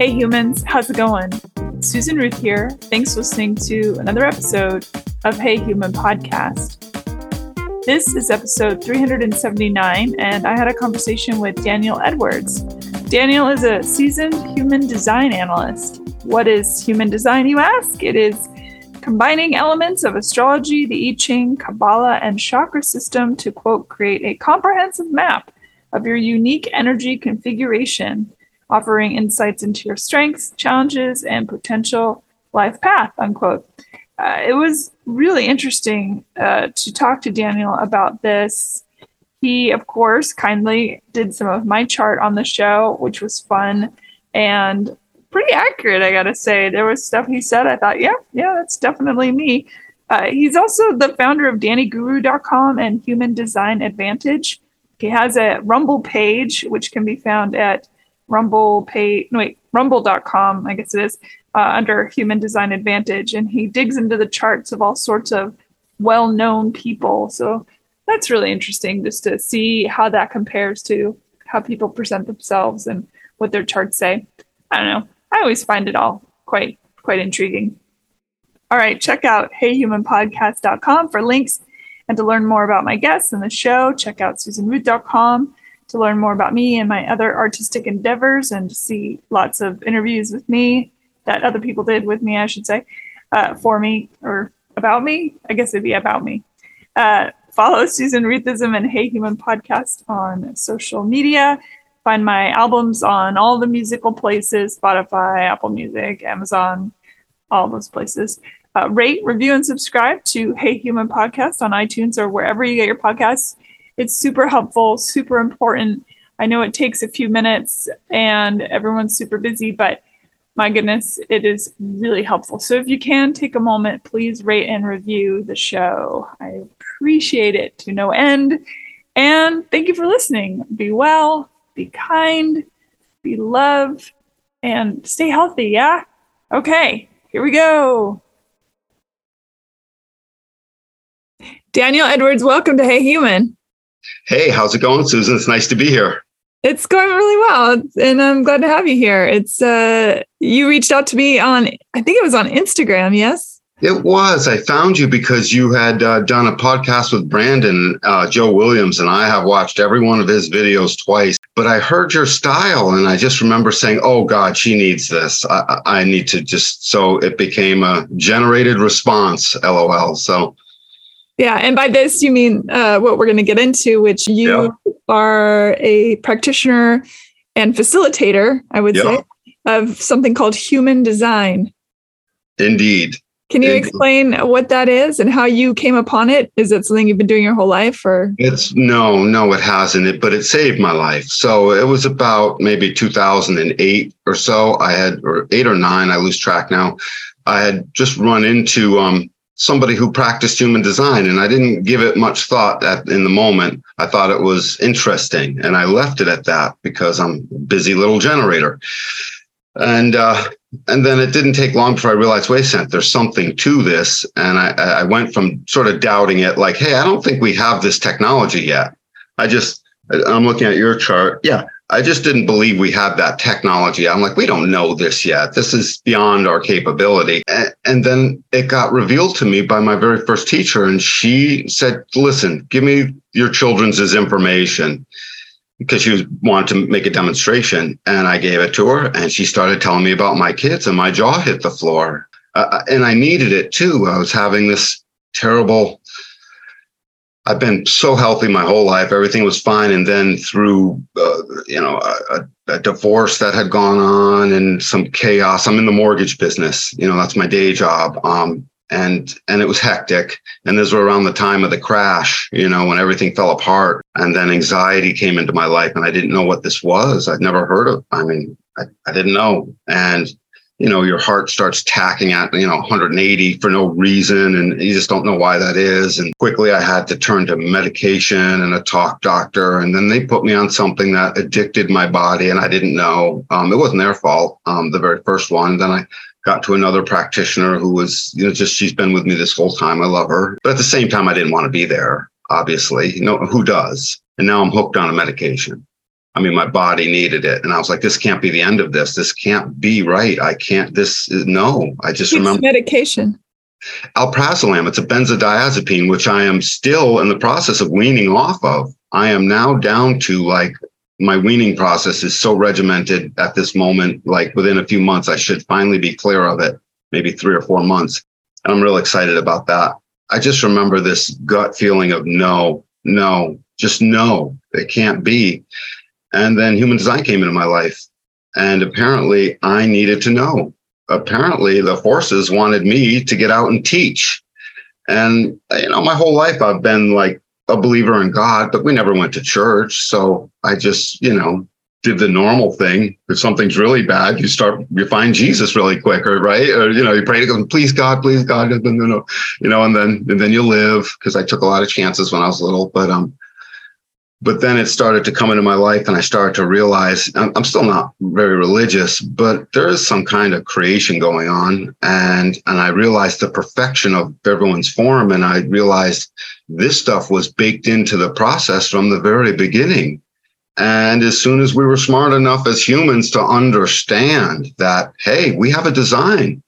Hey humans, how's it going? Susan Ruth here. Thanks for listening to another episode of Hey Human Podcast. This is episode 379, and I had a conversation with Daniel Edwards. Daniel is a seasoned human design analyst. What is human design, you ask? It is combining elements of astrology, the I Ching, Kabbalah, and chakra system to quote, create a comprehensive map of your unique energy configuration offering insights into your strengths, challenges, and potential life path, unquote. Uh, it was really interesting uh, to talk to Daniel about this. He, of course, kindly did some of my chart on the show, which was fun and pretty accurate, I gotta say. There was stuff he said, I thought, yeah, yeah, that's definitely me. Uh, he's also the founder of DannyGuru.com and Human Design Advantage. He has a Rumble page, which can be found at Rumble pay no wait Rumble.com I guess it is uh, under Human Design Advantage, and he digs into the charts of all sorts of well-known people. So that's really interesting just to see how that compares to how people present themselves and what their charts say. I don't know. I always find it all quite quite intriguing. All right, check out heyhumanpodcast.com for links and to learn more about my guests and the show. Check out susanruth.com to learn more about me and my other artistic endeavors and to see lots of interviews with me that other people did with me, I should say, uh, for me or about me. I guess it'd be about me. Uh, follow Susan Ruthism and Hey Human podcast on social media. Find my albums on all the musical places Spotify, Apple Music, Amazon, all those places. Uh, rate, review, and subscribe to Hey Human Podcast on iTunes or wherever you get your podcasts. It's super helpful, super important. I know it takes a few minutes and everyone's super busy, but my goodness, it is really helpful. So if you can take a moment, please rate and review the show. I appreciate it to no end. And thank you for listening. Be well, be kind, be love, and stay healthy. Yeah? Okay, here we go. Daniel Edwards, welcome to Hey Human. Hey, how's it going, Susan? It's nice to be here. It's going really well, and I'm glad to have you here. It's uh, you reached out to me on, I think it was on Instagram. Yes. It was. I found you because you had uh, done a podcast with Brandon uh, Joe Williams, and I have watched every one of his videos twice. But I heard your style, and I just remember saying, "Oh God, she needs this. I, I need to just." So it became a generated response. LOL. So yeah, and by this you mean uh, what we're going to get into, which you yeah. are a practitioner and facilitator, I would yeah. say, of something called human design. Indeed. Can you Indeed. explain what that is and how you came upon it? Is it something you've been doing your whole life, or it's no, no, it hasn't. It, but it saved my life. So it was about maybe 2008 or so. I had, or eight or nine, I lose track now. I had just run into um, somebody who practiced human design and I didn't give it much thought at, in the moment. I thought it was interesting and I left it at that because I'm busy little generator. And uh, and then it didn't take long before I realized, wait a second, there's something to this. And I, I went from sort of doubting it, like, hey, I don't think we have this technology yet. I just I'm looking at your chart. Yeah, I just didn't believe we had that technology. I'm like, we don't know this yet. This is beyond our capability. And then it got revealed to me by my very first teacher. And she said, listen, give me your children's information because she wanted to make a demonstration. And I gave it to her and she started telling me about my kids and my jaw hit the floor. Uh, and I needed it too. I was having this terrible I've been so healthy my whole life. Everything was fine. And then through, uh, you know, a, a, divorce that had gone on and some chaos, I'm in the mortgage business. You know, that's my day job. Um, and, and it was hectic. And this was around the time of the crash, you know, when everything fell apart. And then anxiety came into my life and I didn't know what this was. I'd never heard of, I mean, I, I didn't know. And you know your heart starts tacking at you know 180 for no reason and you just don't know why that is. And quickly i had to turn to medication and a talk doctor and then they put me on something that addicted my body and i didn't know. Um, it wasn't their fault um, the very first one. Then i got to another practitioner who was you know just she's been with me this whole time. I love her. But at the same time i didn't want to be there obviously. You know who does? And now i'm hooked on a medication I mean, my body needed it. And I was like, this can't be the end of this. This can't be right. I can't, this is no. I just It's remember medication. alprazolam. It's a benzodiazepine, which I am still in the process of weaning off of. I am now down to like my weaning process is so regimented at this moment. Like within a few months, I should finally be clear of it, maybe three or four months. And I'm real excited about that. I just remember this gut feeling of no, no, just no, it can't be. And then human design came into my life. And apparently I needed to know. Apparently the forces wanted me to get out and teach. And, you know, my whole life I've been like a believer in God, but we never went to church. So I just, you know, did the normal thing. If something's really bad, you start, you find Jesus really quick, or right? Or, you know, you pray to God, please God, please God, no, you know, and then, and then you live because I took a lot of chances when I was little, but, um, but then it started to come into my life and I started to realize I'm, still not very religious, but there is some kind of creation going on. And, and I realized the perfection of everyone's form. And I realized this stuff was baked into the process from the very beginning. And as soon as we were smart enough as humans to understand that, hey, we have a design.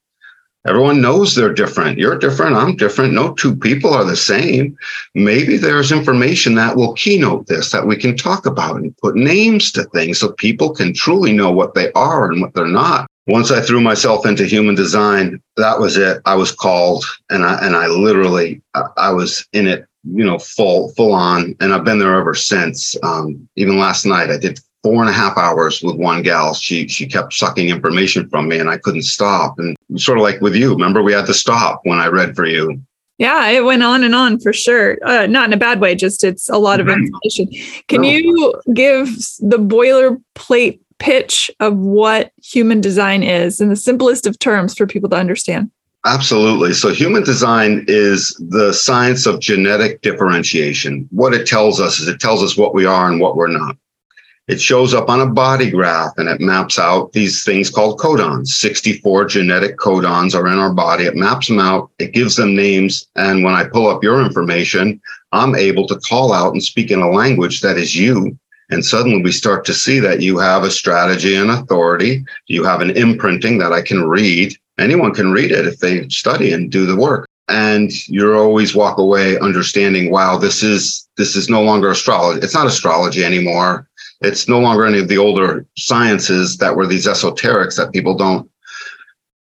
Everyone knows they're different. You're different. I'm different. No two people are the same. Maybe there's information that will keynote this that we can talk about and put names to things so people can truly know what they are and what they're not. Once I threw myself into human design, that was it. I was called and I, and I literally, I, was in it you know, full full on, and I've been there ever since. Um, even last night, I did four and a half hours with one gal. She she kept sucking information from me, and I couldn't stop. And sort of like with you, remember we had to stop when I read for you. Yeah, it went on and on for sure. Uh, not in a bad way, just it's a lot of information. Can No. you give the boilerplate pitch of what human design is in the simplest of terms for people to understand? Absolutely. So, human design is the science of genetic differentiation. What it tells us is it tells us what we are and what we're not. It shows up on a body graph and it maps out these things called codons. 64 genetic codons are in our body. It maps them out, it gives them names. And when I pull up your information, I'm able to call out and speak in a language that is you. And suddenly we start to see that you have a strategy and authority. You have an imprinting that I can read anyone can read it if they study and do the work and you're always walk away understanding wow this is this is no longer astrology it's not astrology anymore it's no longer any of the older sciences that were these esoterics that people don't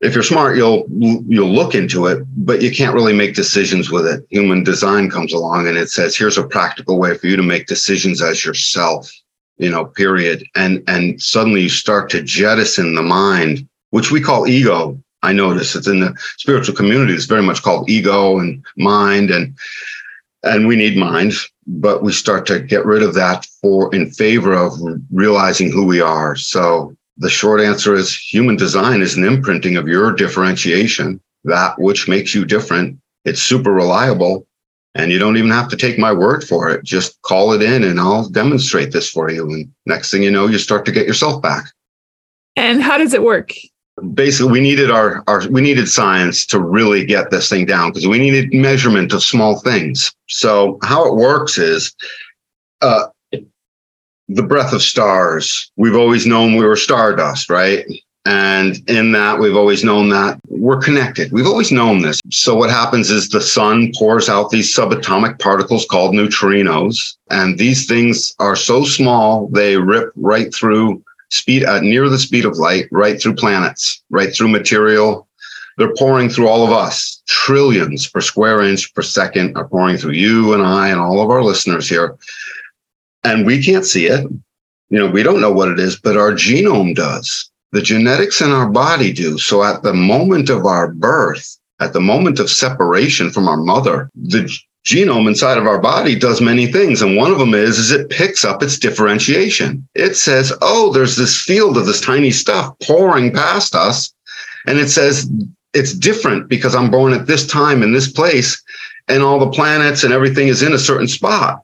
if you're smart you'll you'll look into it but you can't really make decisions with it. Human design comes along and it says here's a practical way for you to make decisions as yourself you know period. And and suddenly you start to jettison the mind which we call ego. I notice it's in the spiritual community. It's very much called ego and mind, and and we need mind, but we start to get rid of that for in favor of realizing who we are. So the short answer is human design is an imprinting of your differentiation, that which makes you different. It's super reliable, and you don't even have to take my word for it. Just call it in, and I'll demonstrate this for you. And next thing you know, you start to get yourself back And how does it work? Basically we needed our, our we needed science to really get this thing down because we needed measurement of small things. So how it works is uh the breath of stars we've always known we were stardust right? And in that we've always known that we're connected. We've always known this. So what happens is the sun pours out these subatomic particles called neutrinos and these things are so small they rip right through speed at near the speed of light right through planets right through material. They're pouring through all of us. Trillions per square inch per second are pouring through you and i and all of our listeners here. And we can't see it. You know we don't know what it is but our genome does. The genetics in our body do. So at the moment of our birth at the moment of separation from our mother the genome inside of our body does many things and one of them is is it picks up its differentiation. It says oh there's this field of this tiny stuff pouring past us and it says it's different because i'm born at this time in this place and all the planets and everything is in a certain spot.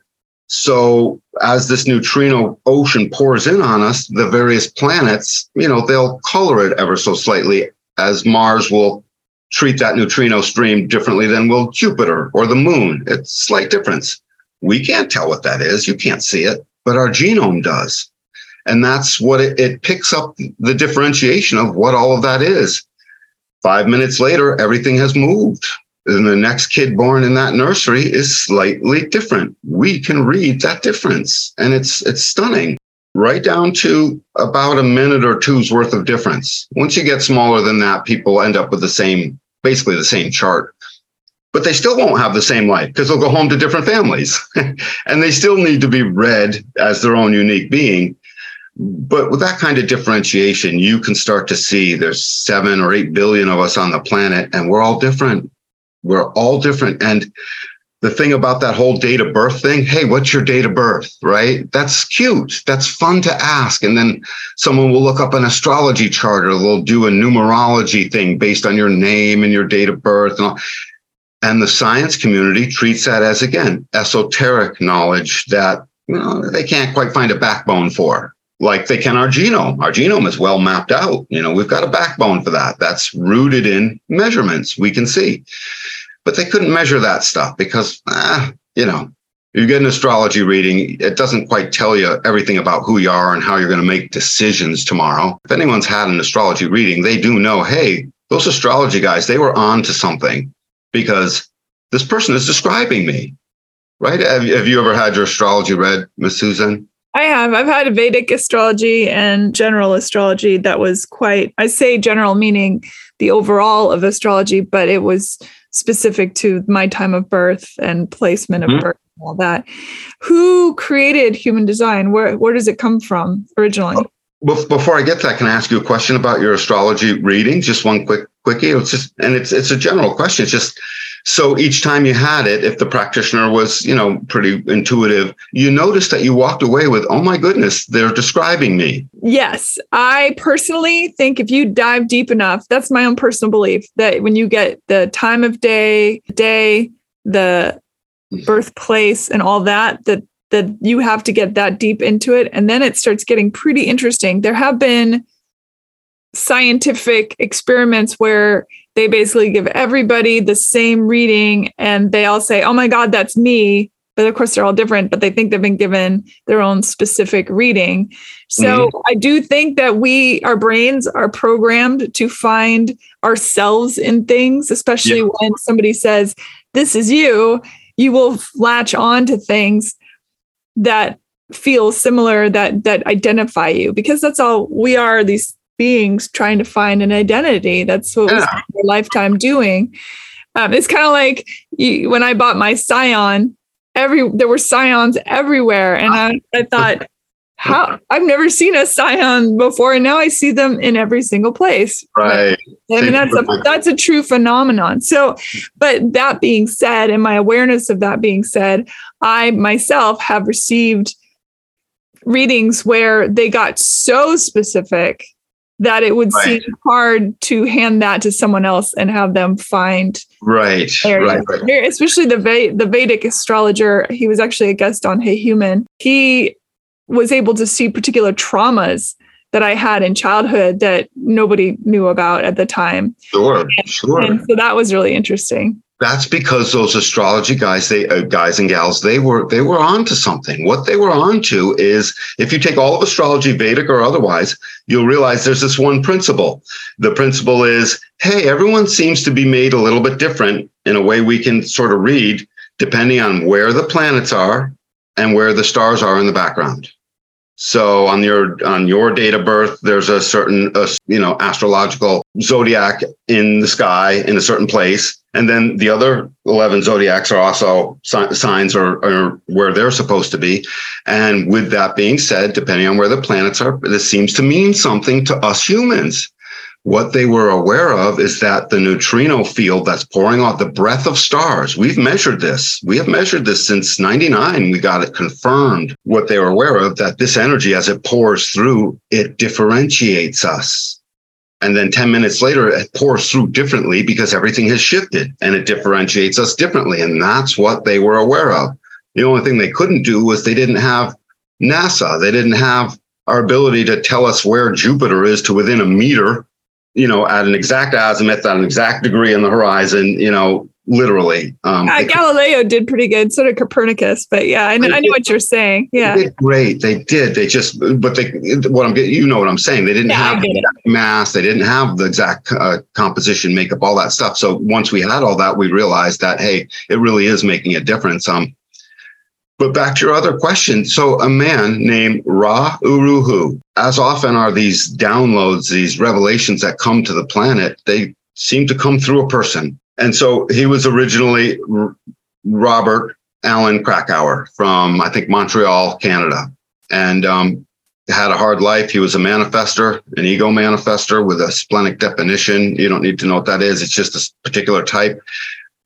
So as this neutrino ocean pours in on us the various planets you know they'll color it ever so slightly as mars will treat that neutrino stream differently than will Jupiter or the moon. It's slight difference. We can't tell what that is. You can't see it, but our genome does. And that's what it, it picks up the differentiation of what all of that is. Five minutes later, everything has moved. And the next kid born in that nursery is slightly different. We can read that difference. And it's it's stunning. Right down to about a minute or two's worth of difference. Once you get smaller than that, people end up with the same, basically the same chart but they still won't have the same life because they'll go home to different families and they still need to be read as their own unique being but with that kind of differentiation, you can start to see there's seven or eight billion of us on the planet, and we're all different. We're all different. And the thing about that whole date of birth thing, hey, what's your date of birth? Right? That's cute. That's fun to ask. And then someone will look up an astrology chart or they'll do a numerology thing based on your name and your date of birth. And, all. and the science community treats that as, again, esoteric knowledge that you know, they can't quite find a backbone for like they can our genome. Our genome is well mapped out. You know, we've got a backbone for that. That's rooted in measurements we can see. But they couldn't measure that stuff because, ah, you know, you get an astrology reading, it doesn't quite tell you everything about who you are and how you're going to make decisions tomorrow. If anyone's had an astrology reading, they do know, hey, those astrology guys, they were on to something because this person is describing me, right? Have, have you ever had your astrology read, Miss Susan? I have. I've had a Vedic astrology and general astrology that was quite, I say general meaning the overall of astrology, but it was specific to my time of birth and placement of mm-hmm. birth and all that. Who created human design? Where, where does it come from originally? Before I get to that, can I ask you a question about your astrology reading? Just one quick quickie. It's just, and it's it's a general question. It's just so each time you had it, if the practitioner was, you know, pretty intuitive, you noticed that you walked away with, oh my goodness, they're describing me. Yes. I personally think if you dive deep enough, that's my own personal belief that when you get the time of day, day, the mm. birthplace and all that, that that you have to get that deep into it. And then it starts getting pretty interesting. There have been scientific experiments where they basically give everybody the same reading and they all say, oh my God, that's me. But of course, they're all different, but they think they've been given their own specific reading. So mm-hmm. I do think that we, our brains are programmed to find ourselves in things, especially yeah. when somebody says, this is you, you will latch on to things that feel similar that that identify you because that's all we are these beings trying to find an identity. That's what yeah. we spent our lifetime doing. Um, it's kind of like you, when I bought my Scion. Every there were Scions everywhere, and I, I thought, how I've never seen a Scion before, and now I see them in every single place. Right. I mean, that's a that's a true phenomenon. So, but that being said, and my awareness of that being said, I myself have received readings where they got so specific that it would right. seem hard to hand that to someone else and have them find right right, right. especially the the Vedic astrologer he was actually a guest on Hey Human he was able to see particular traumas that I had in childhood that nobody knew about at the time. Sure, and, sure. And so that was really interesting that's because those astrology guys they uh, guys and gals they were they were on to something. What they were on to is if you take all of astrology vedic or otherwise you'll realize there's this one principle. The principle is hey everyone seems to be made a little bit different in a way we can sort of read depending on where the planets are and where the stars are in the background. So on your on your date of birth, there's a certain uh, you know astrological zodiac in the sky in a certain place, and then the other 11 zodiacs are also signs or, where they're supposed to be. And with that being said, depending on where the planets are, this seems to mean something to us humans. What they were aware of is that the neutrino field that's pouring off the breath of stars, we've measured this. We have measured this since 99. We got it confirmed. What they were aware of that this energy, as it pours through, it differentiates us and then 10 minutes later, it pours through differently because everything has shifted and it differentiates us differently. And that's what they were aware of. The only thing they couldn't do was they didn't have NASA. They didn't have our ability to tell us where Jupiter is to within a meter, you know, at an exact azimuth, at an exact degree in the horizon, you know, literally. Um, uh, Galileo did pretty good, so did Copernicus. But yeah, I, know, I know what you're saying. Yeah, they great. They did. They just, but they, what I'm getting, you know what I'm saying. They didn't yeah, have the mass. They didn't have the exact uh, composition, makeup, all that stuff. So once we had all that, we realized that hey, it really is making a difference. Um, but back to your other question. So a man named Ra Uru Hu, as often are these downloads, these revelations that come to the planet, they seem to come through a person. And so he was originally R- Robert Alan Krakower from, I think, Montreal, Canada. And um, had a hard life. He was a manifester, an ego manifester with a splenic definition. You don't need to know what that is. It's just a particular type.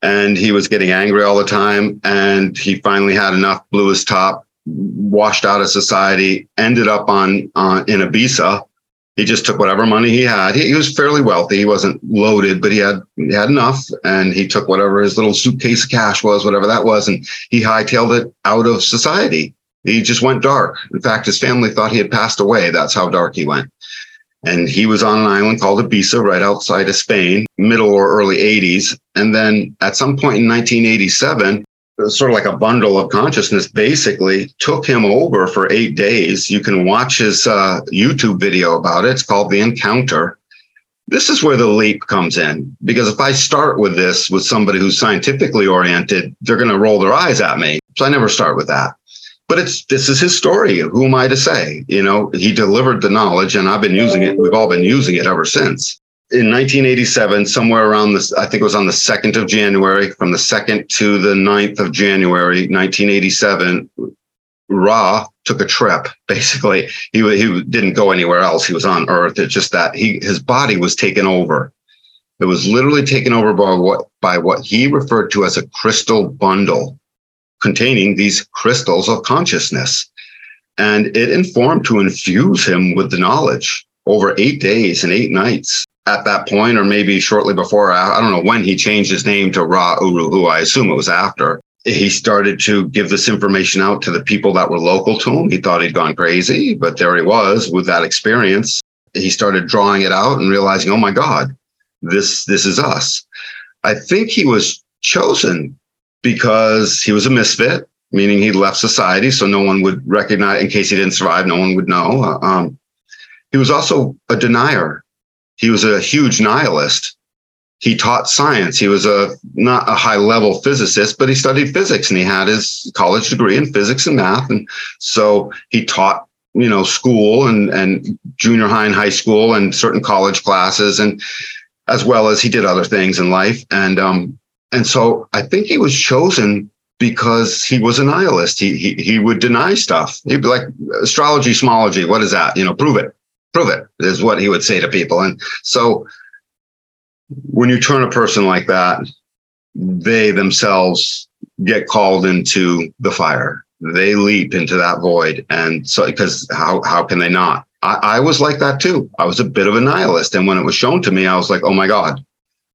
And he was getting angry all the time. And he finally had enough, blew his top, washed out of society, ended up on, on in Ibiza he just took whatever money he had. He, he, was fairly wealthy. He wasn't loaded, but he had he had enough, and he took whatever his little suitcase of cash was, whatever that was, and he hightailed it out of society. He just went dark. In fact, his family thought he had passed away. That's how dark he went. And he was on an island called Ibiza, right outside of Spain, middle or early 80s. And then at some point in 1987, sort of like a bundle of consciousness basically took him over for eight days. You can watch his uh, youtube video about it. It's called the encounter. This is where the leap comes in because if i start with this with somebody who's scientifically oriented they're going to roll their eyes at me. So i never start with that. But it's this is his story. Who am i to say? You know he delivered the knowledge and i've been using it. We've all been using it ever since in 1987, somewhere around this, I think it was on the 2nd of January, from the 2nd to the 9th of January, 1987, Ra took a trip. Basically, he, he didn't go anywhere else. He was on Earth. It's just that he his body was taken over. It was literally taken over by what by what he referred to as a crystal bundle, containing these crystals of consciousness, and it informed to infuse him with the knowledge over eight days and eight nights at that point, or maybe shortly before. I don't know when he changed his name to Ra Uru Hu. I assume it was after. He started to give this information out to the people that were local to him. He thought he'd gone crazy, but there he was with that experience. He started drawing it out and realizing, oh my God, this this is us. I think he was chosen because he was a misfit, meaning he left society, so no one would recognize. In case he didn't survive, no one would know. Um, he was also a denier he was a huge nihilist. He taught science. He was a not a high level physicist, but he studied physics and he had his college degree in physics and math. And so he taught, you know, school and, and junior high and high school and certain college classes and as well as he did other things in life. And um, and so I think he was chosen because he was a nihilist. He he he would deny stuff. He'd be like astrology, smology. What is that? You know, prove it prove it is what he would say to people. And so when you turn a person like that they themselves get called into the fire. They leap into that void and so because how how can they not? I, I was like that too. I was a bit of a nihilist and when it was shown to me i was like oh my god.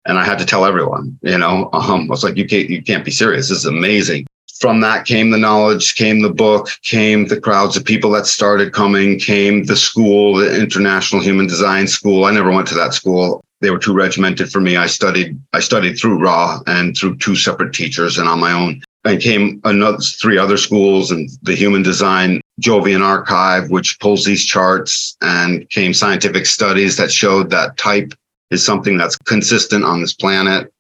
And i had to tell everyone you know? Um, i was like you can't you can't be serious. This is amazing from that came the knowledge, came the book, came the crowds of people that started coming, came the school, the International Human Design School. I never went to that school. They were too regimented for me. I studied, I studied through Ra and through two separate teachers and on my own. And came another three other schools and the Human Design Jovian Archive, which pulls these charts, and came scientific studies that showed that type is something that's consistent on this planet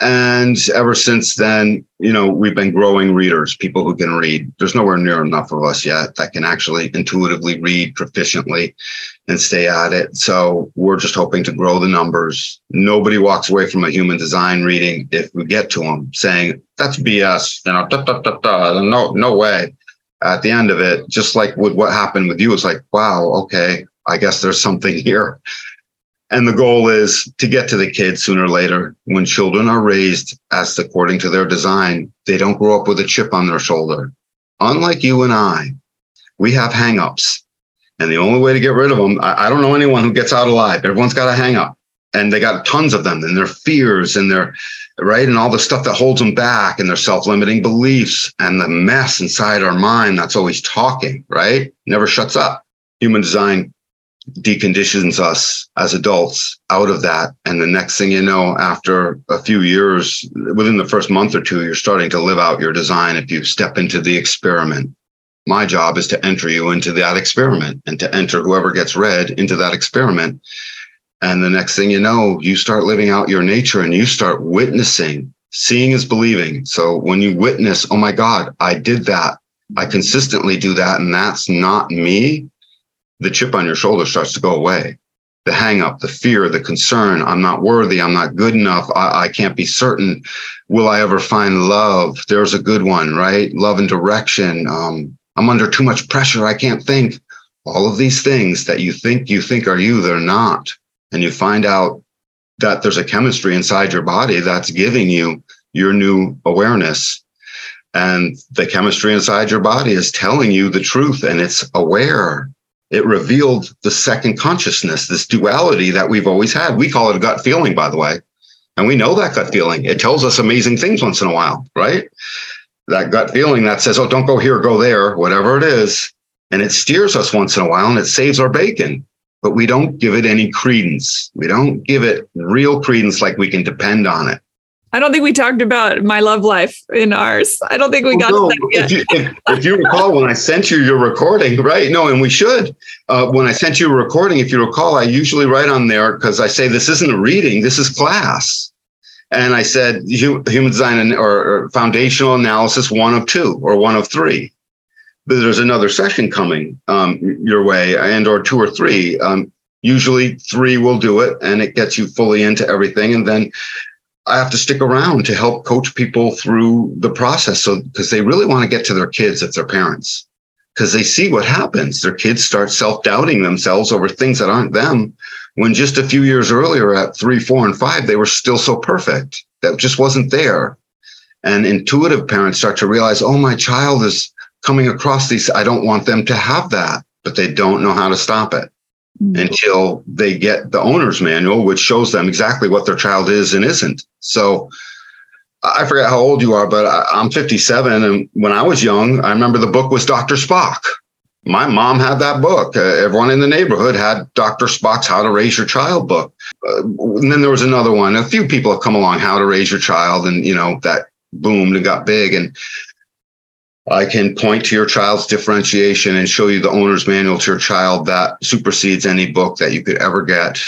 and ever since then, you know, we've been growing readers, people who can read. There's nowhere near enough of us yet that can actually intuitively read proficiently and stay at it. So we're just hoping to grow the numbers. Nobody walks away from a human design reading if we get to them saying, that's BS, you know, da, da, da, da. no, no way. At the end of it, just like with what happened with you, it's like, wow, okay, I guess there's something here. And the goal is to get to the kids sooner or later. When children are raised as according to their design, they don't grow up with a chip on their shoulder. Unlike you and I, we have hangups. And the only way to get rid of them, I, I don't know anyone who gets out alive. Everyone's got a hang up. And they got tons of them and their fears and their right and all the stuff that holds them back and their self-limiting beliefs and the mess inside our mind that's always talking, right? Never shuts up. Human design deconditions us as adults out of that. And the next thing you know, after a few years, within the first month or two, you're starting to live out your design if you step into the experiment. My job is to enter you into that experiment and to enter whoever gets read into that experiment. And the next thing you know, you start living out your nature and you start witnessing. Seeing is believing. So when you witness, oh my God, I did that. I consistently do that. And that's not me the chip on your shoulder starts to go away. The hang up, the fear, the concern, I'm not worthy, I'm not good enough, I, I can't be certain. Will I ever find love? There's a good one, right? Love and direction. Um, I'm under too much pressure, I can't think. All of these things that you think you think are you, they're not. And you find out that there's a chemistry inside your body that's giving you your new awareness and the chemistry inside your body is telling you the truth and it's aware it revealed the second consciousness, this duality that we've always had. We call it a gut feeling, by the way. And we know that gut feeling. It tells us amazing things once in a while, right? That gut feeling that says, oh, don't go here, go there, whatever it is. And it steers us once in a while and it saves our bacon. But we don't give it any credence. We don't give it real credence like we can depend on it. I don't think we talked about my love life in ours. I don't think we got oh, no. If you, if, if you, recall, when I sent you your recording, right? No, and we should. Uh, when I sent you a recording, if you recall, I usually write on there because I say this isn't a reading, this is class. And I said human design or, or foundational analysis one of two or one of three. But there's another session coming um, your way, and or two or three. Um, usually three will do it, and it gets you fully into everything. And then I have to stick around to help coach people through the process. So, because they really want to get to their kids if they're parents, because they see what happens. Their kids start self doubting themselves over things that aren't them. When just a few years earlier at three, four, and five, they were still so perfect. That just wasn't there. And intuitive parents start to realize, oh, my child is coming across these. I don't want them to have that, but they don't know how to stop it. Mm-hmm. until they get the owner's manual, which shows them exactly what their child is and isn't. So I forget how old you are, but I'm 57. And when I was young, I remember the book was Dr. Spock. My mom had that book. Uh, everyone in the neighborhood had Dr. Spock's How to Raise Your Child book. Uh, and then there was another one. A few people have come along, How to Raise Your Child, and you know that boomed and got big. And I can point to your child's differentiation and show you the owner's manual to your child that supersedes any book that you could ever get.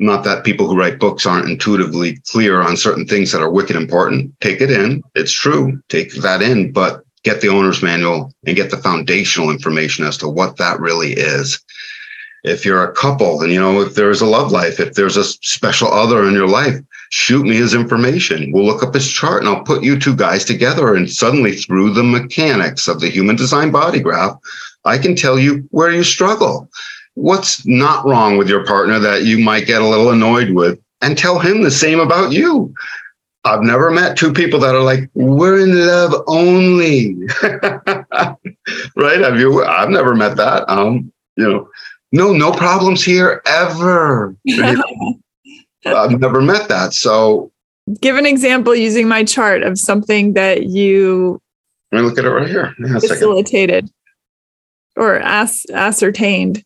Not that people who write books aren't intuitively clear on certain things that are wicked important. Take it in. It's true. Take that in, but get the owner's manual and get the foundational information as to what that really is. If you're a couple and, you know, if there's a love life, if there's a special other in your life, shoot me his information. We'll look up his chart and I'll put you two guys together. And suddenly, through the mechanics of the human design body graph, I can tell you where you struggle. What's not wrong with your partner that you might get a little annoyed with, and tell him the same about you. I've never met two people that are like, we're in love only. right? Have you? I've never met that. Um, you know, no, no problems here ever. I've never met that. So give an example using my chart of something that you let me look at it right here. Facilitated or as- ascertained.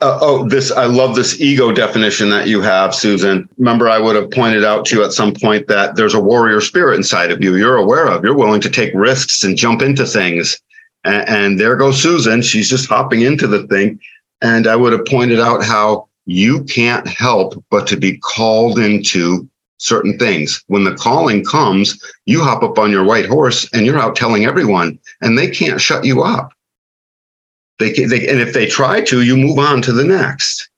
Uh, oh, this, I love this ego definition that you have, Susan. Remember, I would have pointed out to you at some point that there's a warrior spirit inside of you. You're aware of, you're willing to take risks and jump into things. And, and there goes Susan. She's just hopping into the thing. And I would have pointed out how you can't help but to be called into certain things. When the calling comes, you hop up on your white horse and you're out telling everyone, and they can't shut you up. They, they and if they try to, you move on to the next.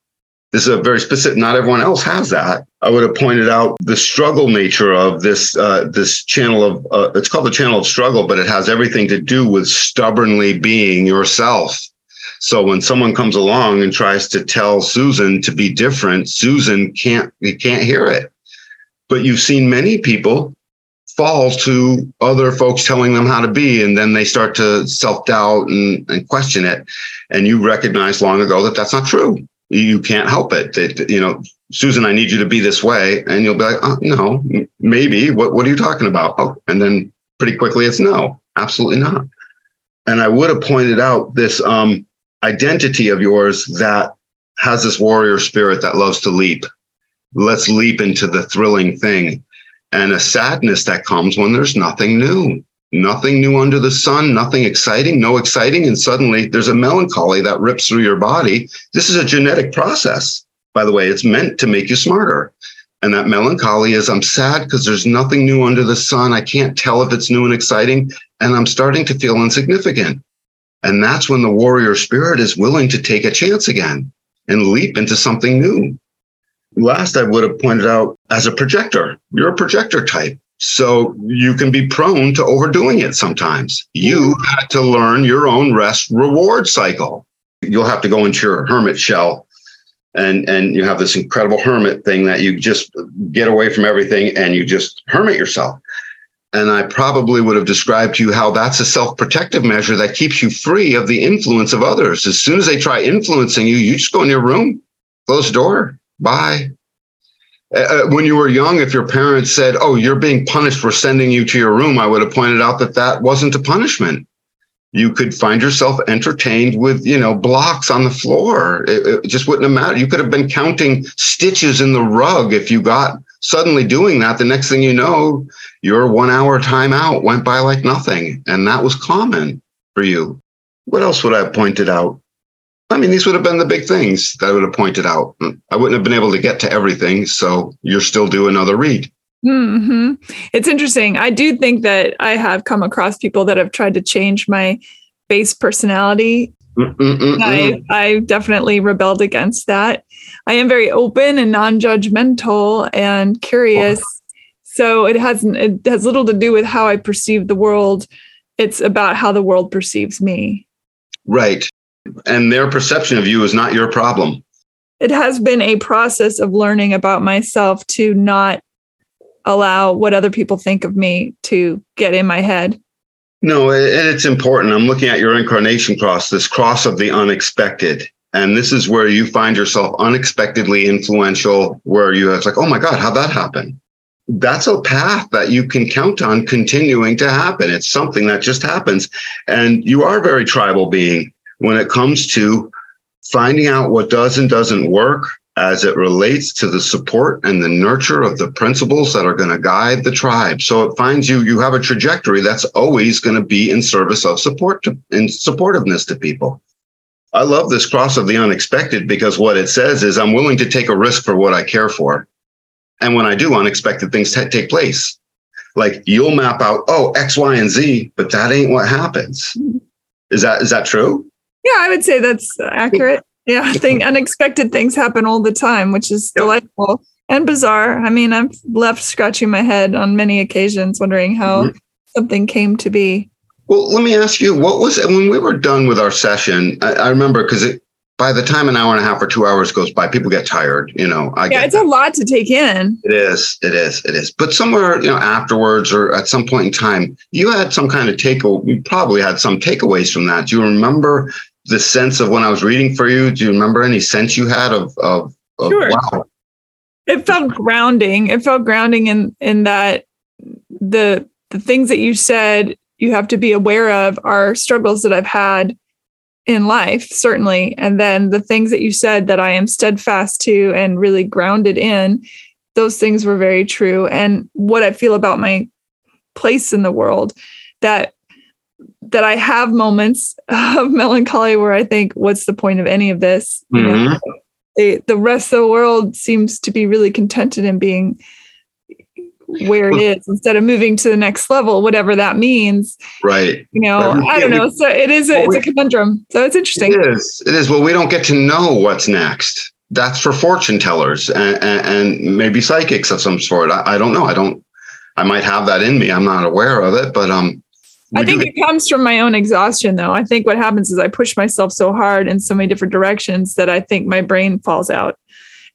This is a very specific. Not everyone else has that. I would have pointed out the struggle nature of this uh, this channel of. Uh, it's called the channel of struggle, but it has everything to do with stubbornly being yourself so when someone comes along and tries to tell Susan to be different, Susan can't you can't hear it. But you've seen many people fall to other folks telling them how to be, and then they start to self doubt and, and question it. And you recognize long ago that that's not true. You can't help it. That you know, Susan, I need you to be this way, and you'll be like, oh, no, maybe. What What are you talking about? Oh, and then pretty quickly, it's no, absolutely not. And I would have pointed out this um, identity of yours that has this warrior spirit that loves to leap. Let's leap into the thrilling thing. And a sadness that comes when there's nothing new, nothing new under the sun, nothing exciting, no exciting. And suddenly there's a melancholy that rips through your body. This is a genetic process. By the way, it's meant to make you smarter. And that melancholy is I'm sad because there's nothing new under the sun. I can't tell if it's new and exciting. And I'm starting to feel insignificant. And that's when the warrior spirit is willing to take a chance again and leap into something new. Last, I would have pointed out as a projector, you're a projector type. So you can be prone to overdoing it sometimes. You had to learn your own rest reward cycle. You'll have to go into your hermit shell and and you have this incredible hermit thing that you just get away from everything and you just hermit yourself. And I probably would have described to you how that's a self protective measure that keeps you free of the influence of others. As soon as they try influencing you, you just go in your room, close the door, bye. Uh, uh, when you were young, if your parents said, Oh, you're being punished for sending you to your room, I would have pointed out that that wasn't a punishment. You could find yourself entertained with, you know, blocks on the floor. It, it just wouldn't have mattered. You could have been counting stitches in the rug if you got suddenly doing that, the next thing you know, your one hour timeout went by like nothing. And that was common for you. What else would I have pointed out? I mean, these would have been the big things that I would have pointed out. I wouldn't have been able to get to everything. So you're still due another read. hmm It's interesting. I do think that I have come across people that have tried to change my base personality I, I definitely rebelled against that. I am very open and non-judgmental and curious. Oh. So it has it has little to do with how I perceive the world. It's about how the world perceives me. Right. And their perception of you is not your problem. It has been a process of learning about myself to not allow what other people think of me to get in my head. No, and it's important. I'm looking at your incarnation cross, this cross of the unexpected. And this is where you find yourself unexpectedly influential, where you have like, oh my God, how'd that happen? That's a path that you can count on continuing to happen. It's something that just happens. And you are a very tribal being when it comes to finding out what does and doesn't work, as it relates to the support and the nurture of the principles that are going to guide the tribe. So it finds you, you have a trajectory that's always going to be in service of support to, in supportiveness to people. I love this cross of the unexpected because what it says is I'm willing to take a risk for what I care for. And when I do, unexpected things t- take place. Like you'll map out, oh, X, Y, and Z, but that ain't what happens. Is that is that true? Yeah, I would say that's accurate. Yeah, I think unexpected things happen all the time, which is delightful and bizarre. I mean, I'm left scratching my head on many occasions, wondering how mm-hmm. something came to be. Well, let me ask you, what was when we were done with our session? I, I remember because by the time an hour and a half or two hours goes by, people get tired. You know, I yeah, it's that. a lot to take in. It is, it is, it is. But somewhere, you know, afterwards or at some point in time, you had some kind of take. You probably had some takeaways from that. Do you remember the sense of when I was reading for you? Do you remember any sense you had of of, of sure. wow? It felt grounding. It felt grounding in in that the the things that you said you have to be aware of are struggles that I've had in life, certainly. And then the things that you said that I am steadfast to and really grounded in, those things were very true. And what I feel about my place in the world, that that I have moments of melancholy where I think, what's the point of any of this? Mm-hmm. You know, the, the rest of the world seems to be really contented in being where it is instead of moving to the next level, whatever that means. Right. You know, I don't know. So it is a, it's a conundrum. So it's interesting. It is. It is. Well, we don't get to know what's next. That's for fortune tellers and, and, and maybe psychics of some sort. I, I don't know. I don't. I might have that in me. I'm not aware of it, but um, I think it comes from my own exhaustion, though. I think what happens is I push myself so hard in so many different directions that I think my brain falls out.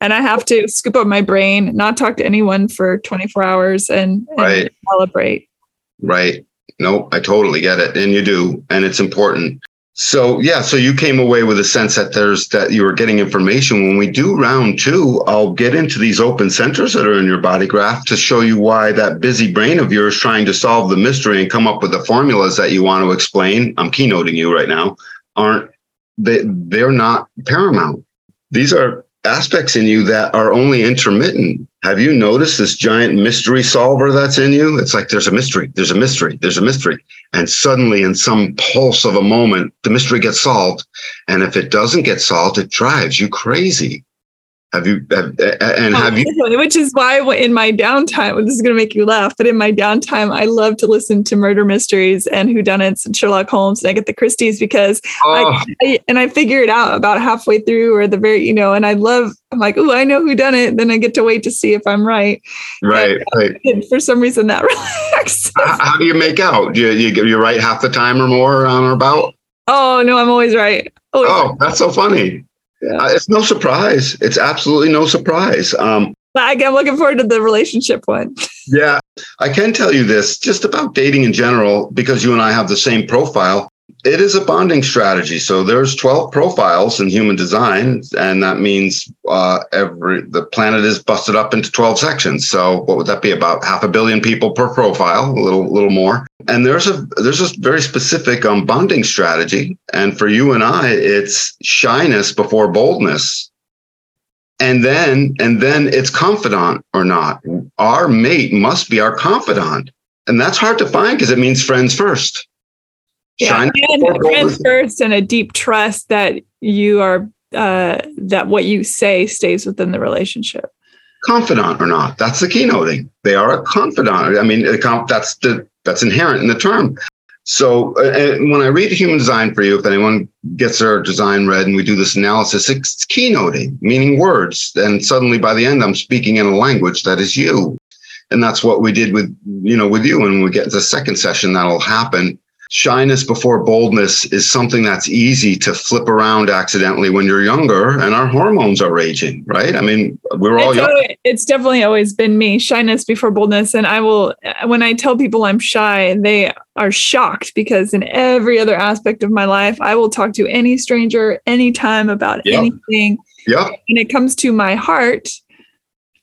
And I have to scoop up my brain, not talk to anyone for 24 hours and, and right. celebrate. Right. No, I totally get it. And you do. And it's important. So yeah, so you came away with a sense that there's that you were getting information. When we do round two, I'll get into these open centers that are in your body graph to show you why that busy brain of yours trying to solve the mystery and come up with the formulas that you want to explain. I'm keynoting you right now. Aren't they? They're not paramount. these are aspects in you that are only intermittent. Have you noticed this giant mystery solver that's in you? It's like there's a mystery, there's a mystery, there's a mystery. And suddenly, in some pulse of a moment, the mystery gets solved. And if it doesn't get solved, it drives you crazy. Have you have, and oh, have you? Which is why in my downtime, this is going to make you laugh, but in my downtime, I love to listen to murder mysteries and whodunits and Sherlock Holmes and I get the Christie's because oh. I, I, and I figure it out about halfway through or the very you know, and I love. I'm like, oh, I know who done it. Then I get to wait to see if I'm right. Right. Uh, right. for some reason, that relaxes. How, how do you make out? Do you, you you right half the time or more on or about? Oh no, I'm always right. Always oh, right. that's so funny. Yeah. Uh, it's no surprise. It's absolutely no surprise. Um, I'm looking forward to the relationship one. yeah, I can tell you this just about dating in general, because you and I have the same profile it is a bonding strategy. So there's 12 profiles in human design, and that means uh, every the planet is busted up into 12 sections. So what would that be? About half a billion people per profile, a little little more. And there's a there's a very specific um, bonding strategy. And for you and I, it's shyness before boldness. And then and then it's confidant or not. Our mate must be our confidant. And that's hard to find because it means friends first yeah, and friends first and a deep trust that you are uh, that what you say stays within the relationship. Confidant or not, that's the keynoting. They are a confidant. I mean, that's the that's inherent in the term. So uh, when I read Human Design for you, if anyone gets their design read and we do this analysis, it's keynoting, meaning words. And suddenly by the end, I'm speaking in a language that is you. And that's what we did with, you know, with you. And when we get the second session, that'll happen shyness before boldness is something that's easy to flip around accidentally when you're younger and our hormones are raging, right? I mean, we're all it's, young. Always, it's definitely always been me, shyness before boldness. And I will, when I tell people I'm shy, they are shocked because in every other aspect of my life, I will talk to any stranger anytime about yep. anything. Yeah. When it comes to my heart,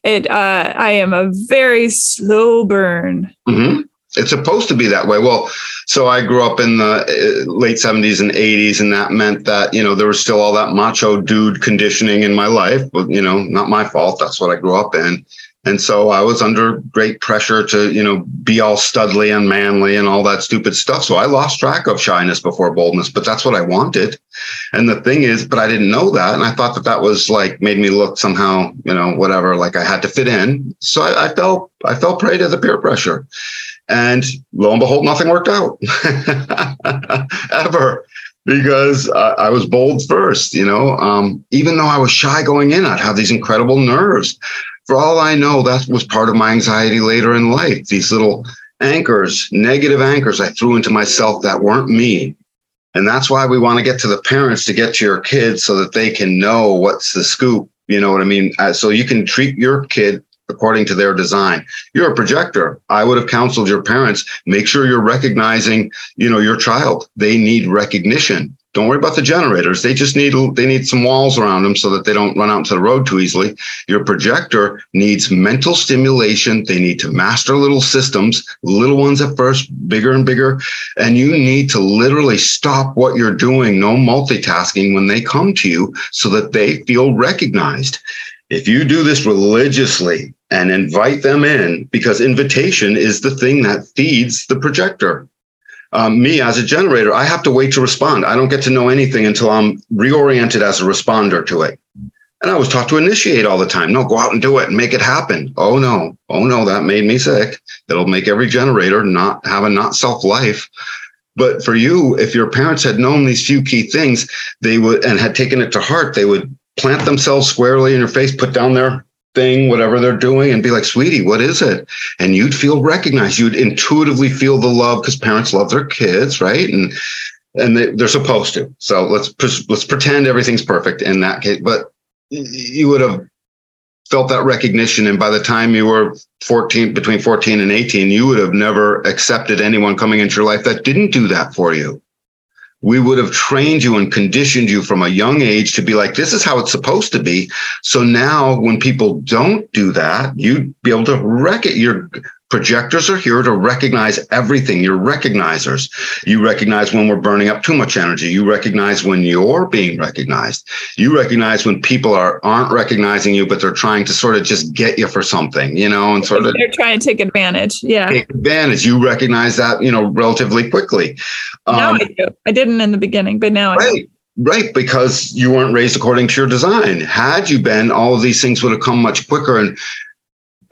it uh, I am a very slow burn. Mm-hmm. It's supposed to be that way. Well, so I grew up in the uh, late 70s and 80s, and that meant that, you know, there was still all that macho dude conditioning in my life. But, you know, not my fault. That's what I grew up in. And so I was under great pressure to, you know, be all studly and manly and all that stupid stuff. So I lost track of shyness before boldness, but that's what I wanted. And the thing is, but I didn't know that. And I thought that that was like made me look somehow, you know, whatever, like I had to fit in. So I, I I fell prey to the peer pressure. And lo and behold, nothing worked out ever because I, was bold first. You know, um, even though I was shy going in, I'd have these incredible nerves. For all I know, that was part of my anxiety later in life. These little anchors, negative anchors I threw into myself that weren't me. And that's why we want to get to the parents to get to your kids so that they can know what's the scoop. You know what I mean? Uh, so you can treat your kid according to their design. You're a projector. I would have counseled your parents, make sure you're recognizing, you know, your child. They need recognition. Don't worry about the generators. They just need they need some walls around them so that they don't run out into the road too easily. Your projector needs mental stimulation. They need to master little systems, little ones at first, bigger and bigger, and you need to literally stop what you're doing, no multitasking when they come to you so that they feel recognized. If you do this religiously, and invite them in because invitation is the thing that feeds the projector. Um, me as a generator, I have to wait to respond. I don't get to know anything until I'm reoriented as a responder to it. And I was taught to initiate all the time. No, go out and do it and make it happen. Oh no, oh no, that made me sick. It'll make every generator not have a not self life. But for you, if your parents had known these few key things, they would and had taken it to heart, they would plant themselves squarely in your face, put down their thing, whatever they're doing, and be like, sweetie, what is it? And you'd feel recognized. You'd intuitively feel the love because parents love their kids, right? And and they, they're supposed to. So let's let's pretend everything's perfect in that case. But you would have felt that recognition, and by the time you were 14, between 14 and 18, you would have never accepted anyone coming into your life that didn't do that for you we would have trained you and conditioned you from a young age to be like, this is how it's supposed to be. So now when people don't do that, you'd be able to wreck it. You're Projectors are here to recognize everything. You're recognizers. You recognize when we're burning up too much energy. You recognize when you're being recognized. You recognize when people are aren't recognizing you, but they're trying to sort of just get you for something, you know, and sort of they're trying to take advantage. Yeah. Take advantage. You recognize that, you know, relatively quickly. Um, now I do. I didn't in the beginning, but now right. I do. Right, because you weren't raised according to your design. Had you been, all of these things would have come much quicker. And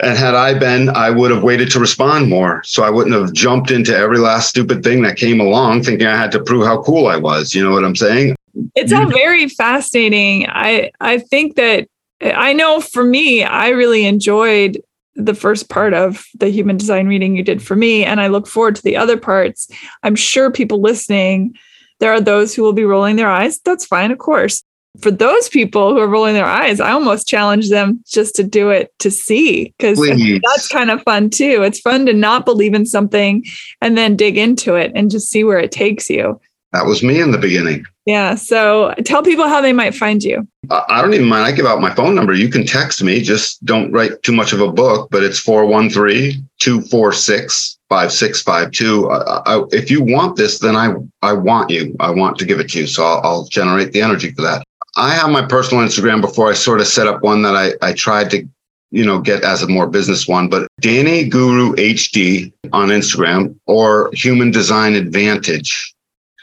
and had I been, I would have waited to respond more. So I wouldn't have jumped into every last stupid thing that came along thinking I had to prove how cool I was. You know what I'm saying? It's all very fascinating. I I think that I know for me, I really enjoyed the first part of the human design reading you did for me and I look forward to the other parts. I'm sure people listening there are those who will be rolling their eyes. That's fine, of course for those people who are rolling their eyes, I almost challenge them just to do it to see because that's kind of fun too. It's fun to not believe in something and then dig into it and just see where it takes you. That was me in the beginning. Yeah. So tell people how they might find you. I don't even mind. I give out my phone number. You can text me. Just don't write too much of a book, but it's 413 246 5652. If you want this, then I, I want you. I want to give it to you. So I'll, I'll generate the energy for that. I have my personal Instagram before I sort of set up one that I, I tried to, you know, get as a more business one, but Danny Guru HD on Instagram or Human Design Advantage.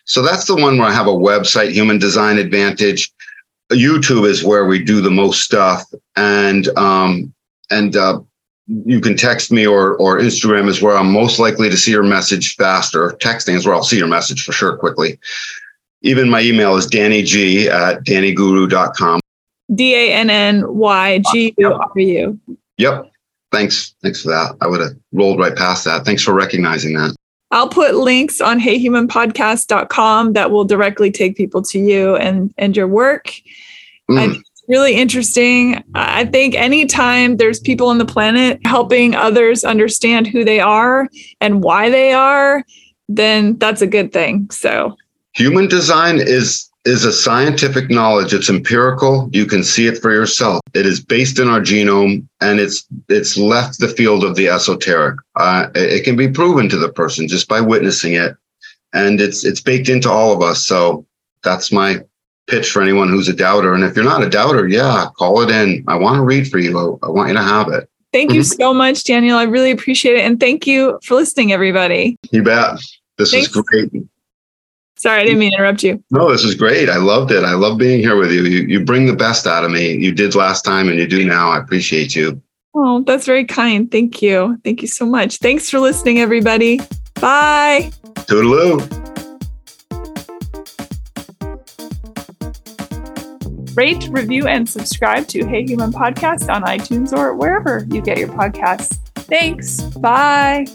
So that's the one where I have a website, Human Design Advantage. YouTube is where we do the most stuff. And, um, and, uh, you can text me or or Instagram is where I'm most likely to see your message faster. Texting is where I'll see your message for sure quickly even my email is danny g at dannyguru.com. D A N N Y G U R U. Yep. Thanks. Thanks for that. I would have rolled right past that. Thanks for recognizing that. I'll put links on heyhumanpodcast.com that will directly take people to you and, and your work. Mm. It's really interesting. I think anytime there's people on the planet helping others understand who they are and why they are, then that's a good thing. So Human design is is a scientific knowledge. It's empirical. You can see it for yourself. It is based in our genome, and it's it's left the field of the esoteric. Uh, it can be proven to the person just by witnessing it, and it's it's baked into all of us. So that's my pitch for anyone who's a doubter. And if you're not a doubter, yeah, call it in. I want to read for you. I, I want you to have it. Thank you mm-hmm. so much, Daniel. I really appreciate it, and thank you for listening, everybody. You bet. This Thanks. was great. Sorry, I didn't mean to interrupt you. No, this is great. I loved it. I love being here with you. You you bring the best out of me. You did last time and you do now. I appreciate you. Oh, that's very kind. Thank you. Thank you so much. Thanks for listening, everybody. Bye. Toodaloo. Rate, review, and subscribe to Hey Human Podcast on iTunes or wherever you get your podcasts. Thanks. Bye.